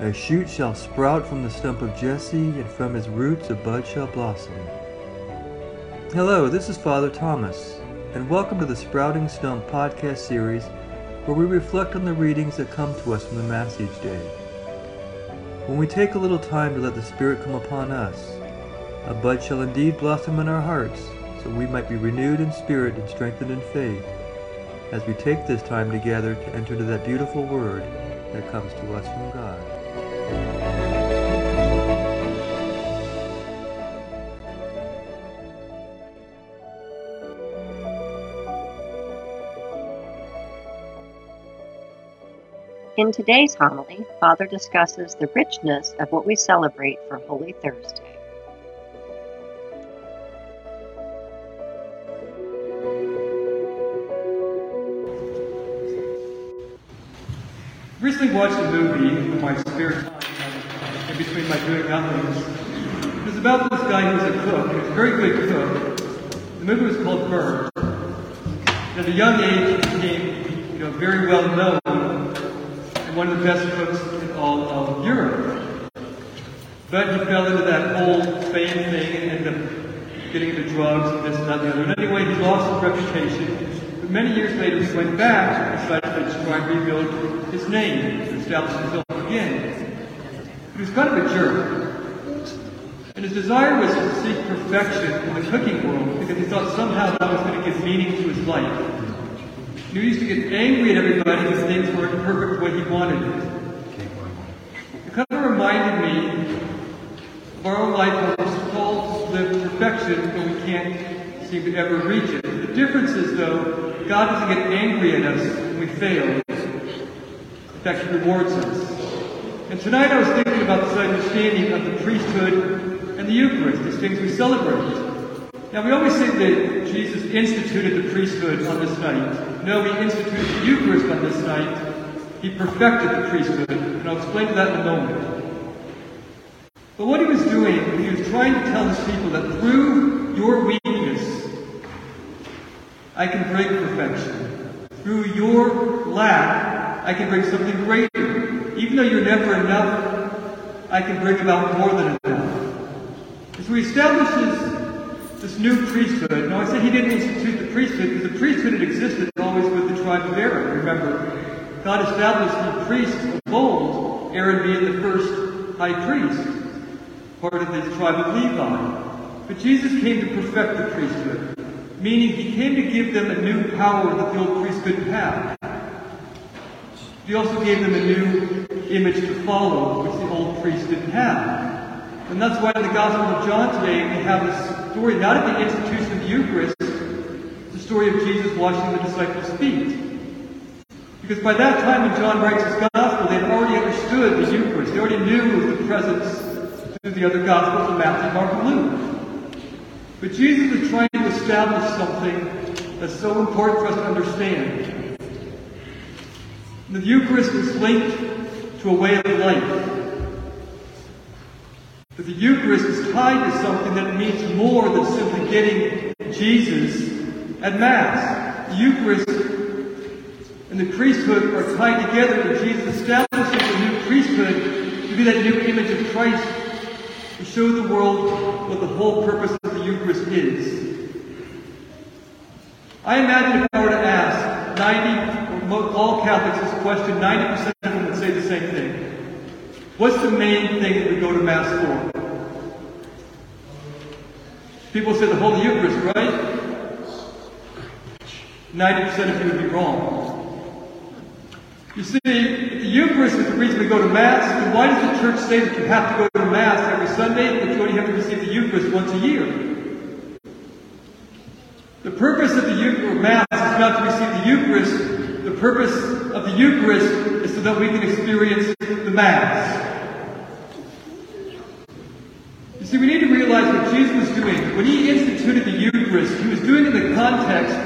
A shoot shall sprout from the stump of Jesse, and from his roots a bud shall blossom. Hello, this is Father Thomas, and welcome to the Sprouting Stump podcast series where we reflect on the readings that come to us from the Mass each day. When we take a little time to let the Spirit come upon us, a bud shall indeed blossom in our hearts, so we might be renewed in spirit and strengthened in faith as we take this time together to enter into that beautiful word that comes to us from God. In today's homily, Father discusses the richness of what we celebrate for Holy Thursday. recently watched a movie my spare time in between my doing nothings. It was about this guy who was a cook. A very good cook. The movie was called Burn. At a young age, he became you know, very well known and one of the best cooks in all of Europe. But he fell into that whole fame thing and ended up getting into drugs and this and that and the other. And anyway, he lost his reputation. But many years later, he went back and decided to try and rebuild his name to establish himself again. He was kind of a jerk. And his desire was to seek perfection in the cooking world because he thought somehow that was going to give meaning to his life. He used to get angry at everybody because things weren't perfect the way he wanted it. It kind of reminded me of our own life where we're called to live perfection, but we can't seem to ever reach it. The difference is, though, God doesn't get angry at us when we fail. In fact, He rewards us. And tonight I was thinking about this understanding of the priesthood and the Eucharist, these things we celebrate. Now, we always say that Jesus instituted the priesthood on this night. No, he instituted the Eucharist on this night. He perfected the priesthood, and I'll explain that in a moment. But what he was doing, he was trying to tell his people that through your weakness, I can bring perfection. Through your lack, I can bring something greater. You're never enough, I can bring about more than enough. And so he establishes this new priesthood. Now, I said he didn't institute the priesthood because the priesthood had existed always with the tribe of Aaron. Remember, God established the priests of old, Aaron being the first high priest, part of the tribe of Levi. But Jesus came to perfect the priesthood, meaning he came to give them a new power that the old priest couldn't have. He also gave them a new image to follow, which the old priest didn't have. And that's why in the Gospel of John today we have this story, not at the institution of the Eucharist, the story of Jesus washing the disciples' feet. Because by that time when John writes his Gospel, they had already understood the Eucharist. They already knew the presence through the other Gospels of Matthew, Mark, and Luke. But Jesus is trying to establish something that's so important for us to understand. The Eucharist is linked to a way of life. But the Eucharist is tied to something that means more than simply getting Jesus at Mass. The Eucharist and the priesthood are tied together, and Jesus establishes a new priesthood to be that new image of Christ, to show the world what the whole purpose of the Eucharist is. I imagine if I were to ask 90, all Catholics this question, 90% of them would say the same thing. What's the main thing that we go to Mass for? People say the Holy Eucharist, right? 90% of you would be wrong. You see, the Eucharist is the reason we go to Mass, then why does the Church say that you have to go to Mass every Sunday, but you only have to receive the Eucharist once a year? The purpose of the Eucharist, Mass is not to receive the Eucharist. The purpose of the Eucharist is so that we can experience the Mass. You see, we need to realize what Jesus was doing. When he instituted the Eucharist, he was doing it in the context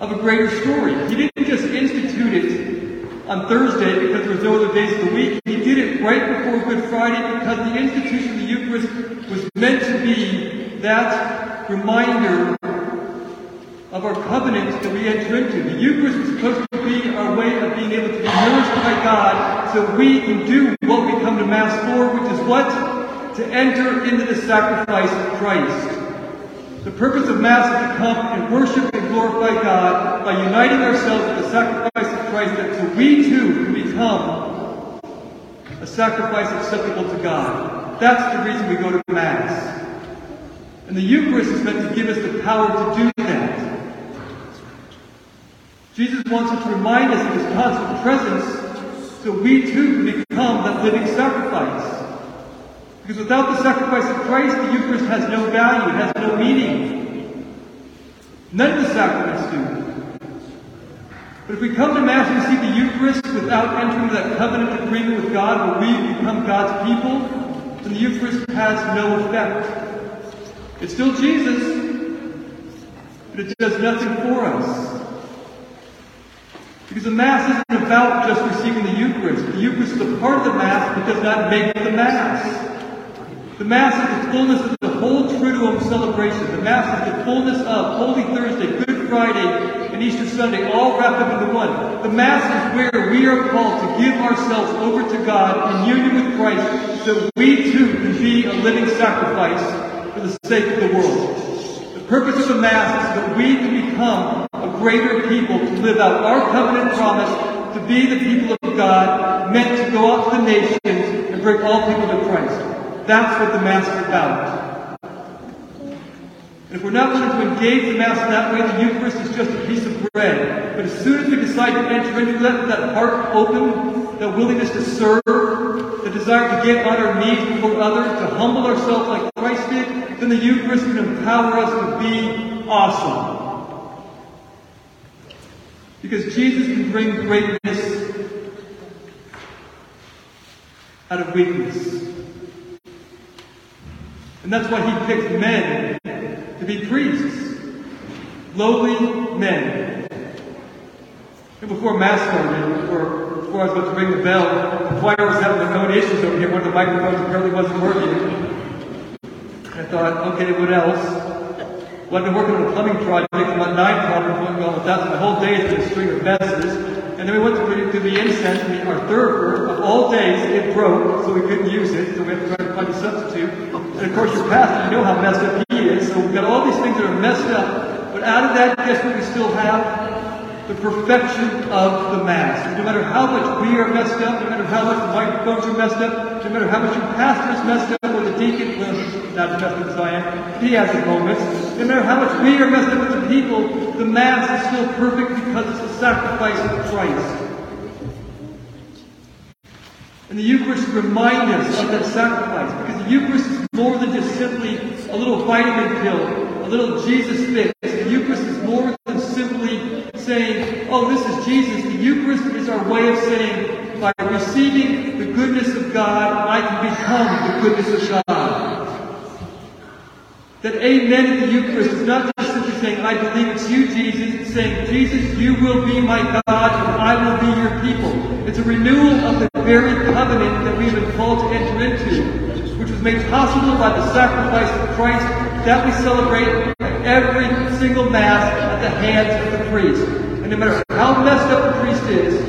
of a greater story. He didn't just institute it on Thursday because there was no other days of the week. He did it right before Good Friday because the institution of the Eucharist was meant to be that reminder of our covenant that we enter into. The Eucharist was supposed to be our way of being able to be nourished by God so we can do what we come to Mass for, which is what? To enter into the sacrifice of Christ. The purpose of Mass is to come and worship and glorify God by uniting ourselves with the sacrifice of Christ, that so we too can become a sacrifice acceptable to God. That's the reason we go to Mass. And the Eucharist is meant to give us the power to do that. Jesus wants us to remind us of his constant presence so we too can become that living sacrifice. Because without the sacrifice of Christ, the Eucharist has no value, has no meaning. None of the sacraments do. But if we come to Mass and see the Eucharist without entering that covenant agreement with God where we become God's people, then the Eucharist has no effect. It's still Jesus, but it does nothing for us. Because the Mass isn't about just receiving the Eucharist. The Eucharist is a part of the Mass, but does not make the Mass. The Mass is the fullness of the whole Triduum celebration. The Mass is the fullness of Holy Thursday, Good Friday, and Easter Sunday, all wrapped up into one. The Mass is where we are called to give ourselves over to God in union with Christ so we too can be a living sacrifice for the sake of the world. The purpose of the Mass is that we can become a greater people to live out our covenant promise to be the people of God, meant to go out to the nations and bring all people to Christ. That's what the Mass is about. And if we're not willing to engage the Mass in that way, the Eucharist is just a piece of bread. But as soon as we decide to enter into that, that heart open, that willingness to serve, the desire to get on our knees before others, to humble ourselves like Christ did, then the Eucharist can empower us to be awesome. Because Jesus can bring greatness out of weakness. And that's why he picked men to be priests. Lowly men. And before Mass started, or before I was about to ring the bell, the choir was having their own issues over here. One of the microphones apparently wasn't working. I thought, okay, what else? Well, I've been working on a plumbing project for about nine problems going on with that, so the whole day has been a string of messes. And then we went to, to the incense, and our thurible of all days, it broke, so we couldn't use it, so we had to try to find a substitute. And of course, your pastor, you know how messed up he is, so we've got all these things that are messed up. But out of that, guess what we still have? The perfection of the Mass. No matter how much we are messed up, no matter how much the microphones are messed up, no matter how much your pastor is messed up, or the deacon, not as messed up as I am, he has his moments. No matter how much we are messed up with the people, the Mass is still perfect because it's the sacrifice of Christ. And the Eucharist reminds us of that sacrifice because the Eucharist is more than just simply a little vitamin pill, a little Jesus fix. The Eucharist is more than simply saying, oh, this is Jesus. The Eucharist is our way of saying, by receiving the goodness of God, I can become the goodness of God. That amen in the Eucharist is not just simply saying, I believe it's you, Jesus. It's saying, Jesus, you will be my God and I will be your people. It's a renewal of the very covenant that we have been called to enter into, which was made possible by the sacrifice of Christ that we celebrate at every single Mass at the hands of the priest. And no matter how messed up the priest is,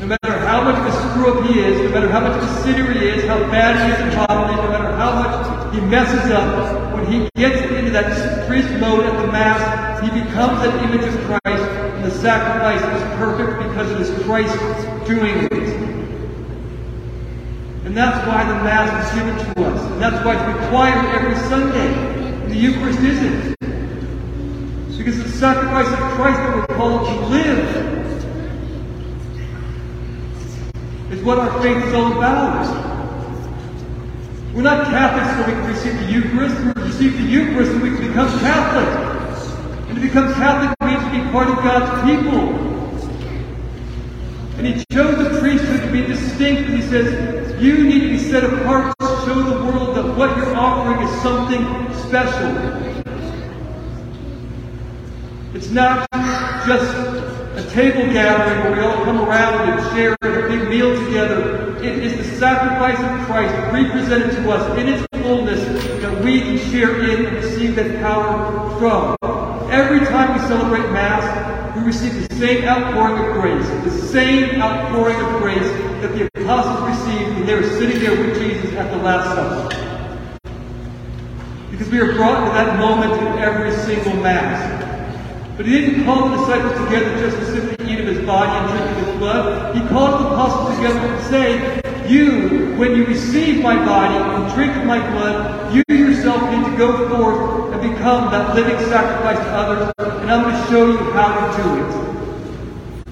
no matter how much screw up he is, no matter how much of a sinner he is, how bad he is in poverty, no matter how much he messes up, when he gets into that priest mode at the Mass, he becomes an image of Christ, and the sacrifice is perfect because it is Christ doing it. And that's why the Mass is given to us. And that's why it's required every Sunday. And the Eucharist isn't. Because the sacrifice of Christ that we're called to live. What our faith is all about. We're not Catholics so we can receive the Eucharist. We receive the Eucharist and we can become Catholic. And to become Catholic means to be part of God's people. And he chose the priesthood to be distinct. And he says, you need to be set apart to show the world that what you're offering is something special. It's not just a table gathering where we all come around and share a big meal together. It is the sacrifice of Christ represented to us in its fullness that we can share in and receive that power from. every time we celebrate Mass, we receive the same outpouring of grace, the same outpouring of grace that the apostles received when they were sitting there with Jesus at the Last Supper. Because we are brought to that moment in every single Mass. But he didn't call the disciples together just to simply eat of his body and drink of his blood. He called the apostles together to say, You, when you receive my body and drink of my blood, you yourself need to go forth and become that living sacrifice to others, and I'm going to show you how to do it.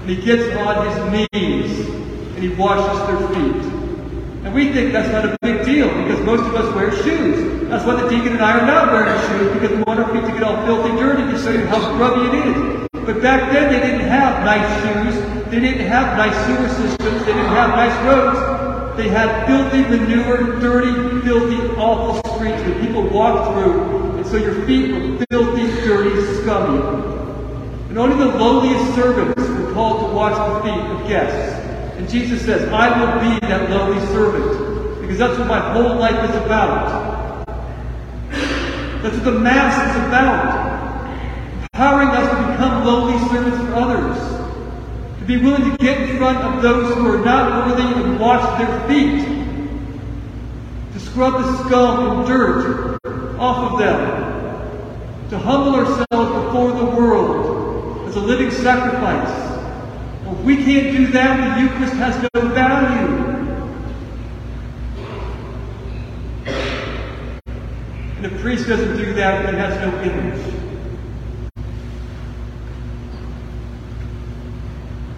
And he gets on his knees and he washes their feet. And we think that's not a big deal because most of us wear shoes. That's why the deacon and I are not wearing shoes because we want our feet to get all filthy dirty to show you how grubby it is. But back then they didn't have nice shoes. They didn't have nice sewer systems. They didn't have nice roads. They had filthy, manure, dirty, filthy, awful streets that people walked through. And so your feet were filthy, dirty, scummy. And only the lowliest servants were called to wash the feet of guests. And Jesus says, I will be that lowly servant. Because that's what my whole life is about. That's what the Mass is about. Empowering us to become lowly servants for others. To be willing to get in front of those who are not worthy and wash their feet. To scrub the scum and dirt off of them. To humble ourselves before the world as a living sacrifice if we can't do that, the Eucharist has no value. And the priest doesn't do that, it has no image.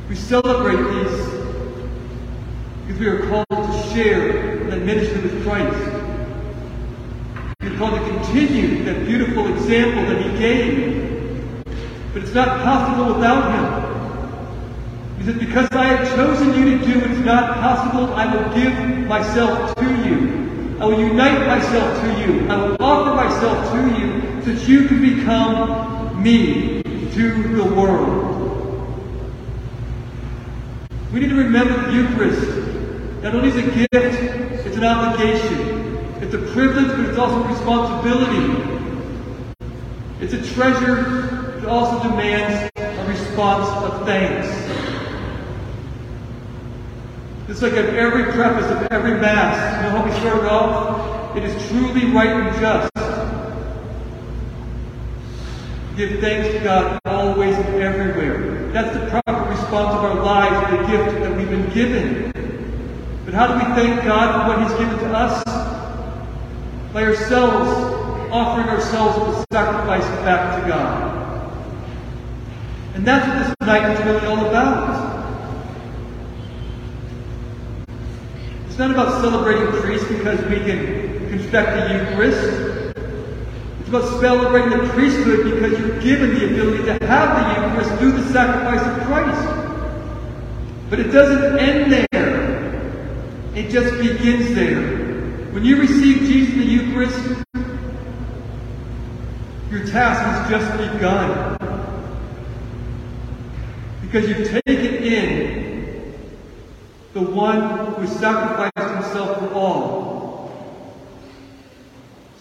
We celebrate these because we are called to share that ministry with Christ. We are called to continue that beautiful example that He gave. But it's not possible without Him. Says, Because I have chosen you to do what is not possible, I will give myself to you. I will unite myself to you. I will offer myself to you so that you can become me to the world. We need to remember the Eucharist. Not only is a gift, it's an obligation. It's a privilege, but it's also a responsibility. It's a treasure, it also demands a response of thanks. It's like at every preface of every Mass, you know how we started off? It is truly right and just. Give thanks to God always and everywhere. That's the proper response of our lives to the gift that we've been given. But how do we thank God for what He's given to us? By ourselves, offering ourselves as a sacrifice back to God. And that's what this night is really all about. It's not about celebrating priests because we can confect the Eucharist. It's about celebrating the priesthood because you're given the ability to have the Eucharist through the sacrifice of Christ. But it doesn't end there. It just begins there. When you receive Jesus in the Eucharist, your task has just begun. Because you've taken the one who sacrificed himself for all,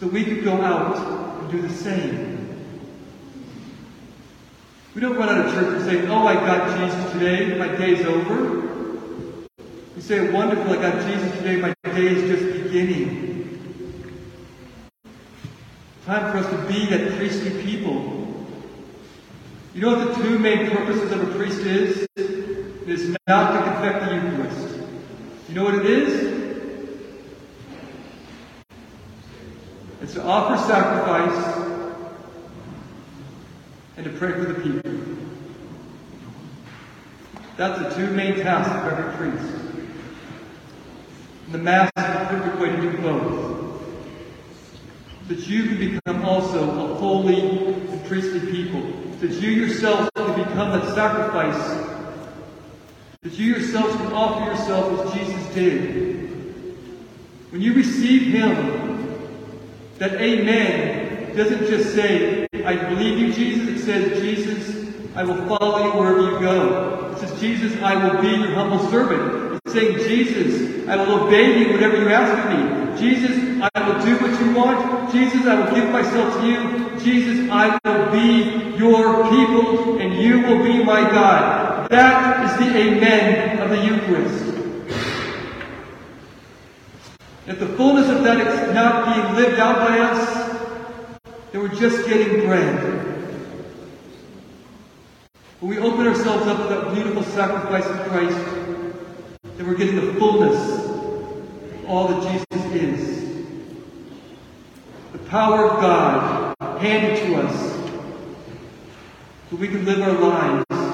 so we could go out and do the same. We don't run out of church and say, Oh, I got Jesus today, my day's over. We say, Wonderful, I got Jesus today, my day is just beginning. Time for us to be that priestly people. You know what the two main purposes of a priest is? It is not to confect the Eucharist. You know what it is? It's to offer sacrifice and to pray for the people. That's the two main tasks of every priest. And the Mass is the perfect way to do both. That you can become also a holy and priestly people. That you yourself can become that sacrifice that you yourselves can offer yourself as Jesus did. When you receive Him, that Amen doesn't just say, I believe you, Jesus. It says, Jesus, I will follow you wherever you go. It says, Jesus, I will be your humble servant. It's saying, Jesus, I will obey you whatever you ask of me. Jesus, I will do what you want? Jesus, I will give myself to you. Jesus, I will be your people and you will be my God. That is the amen of the Eucharist. If the fullness of that is not being lived out by us, then we're just getting bread. When we open ourselves up to that beautiful sacrifice of Christ, then we're getting the fullness of all that Jesus is. The power of God handed to us so we can live our lives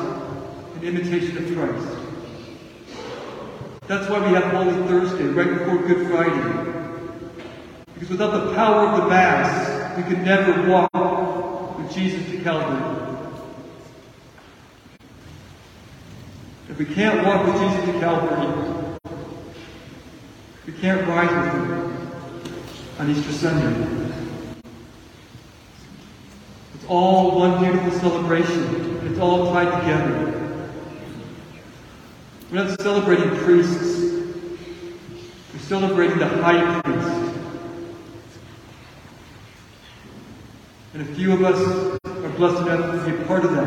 imitation of Christ. That's why we have Holy Thursday, right before Good Friday. Because without the power of the Mass, we could never walk with Jesus to Calvary. If we can't walk with Jesus to Calvary, we can't rise with him on Easter Sunday. It's all one beautiful celebration. It's all tied together. We're not celebrating priests. We're celebrating the high priest. And a few of us are blessed enough to be a part of that.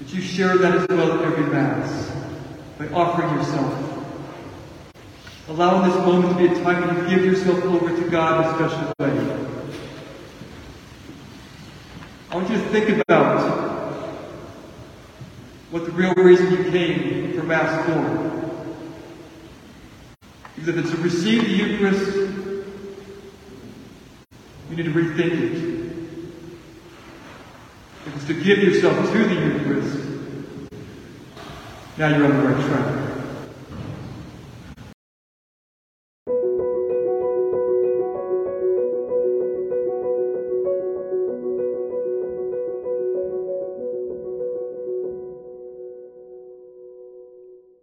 That you share that as well at every Mass by offering yourself. Allowing this moment to be a time when you give yourself over to God in a special way. I want you to think about what the real reason you came for Mass for. Because if it's to receive the Eucharist, you need to rethink it. If it's to give yourself to the Eucharist, now you're on the right track.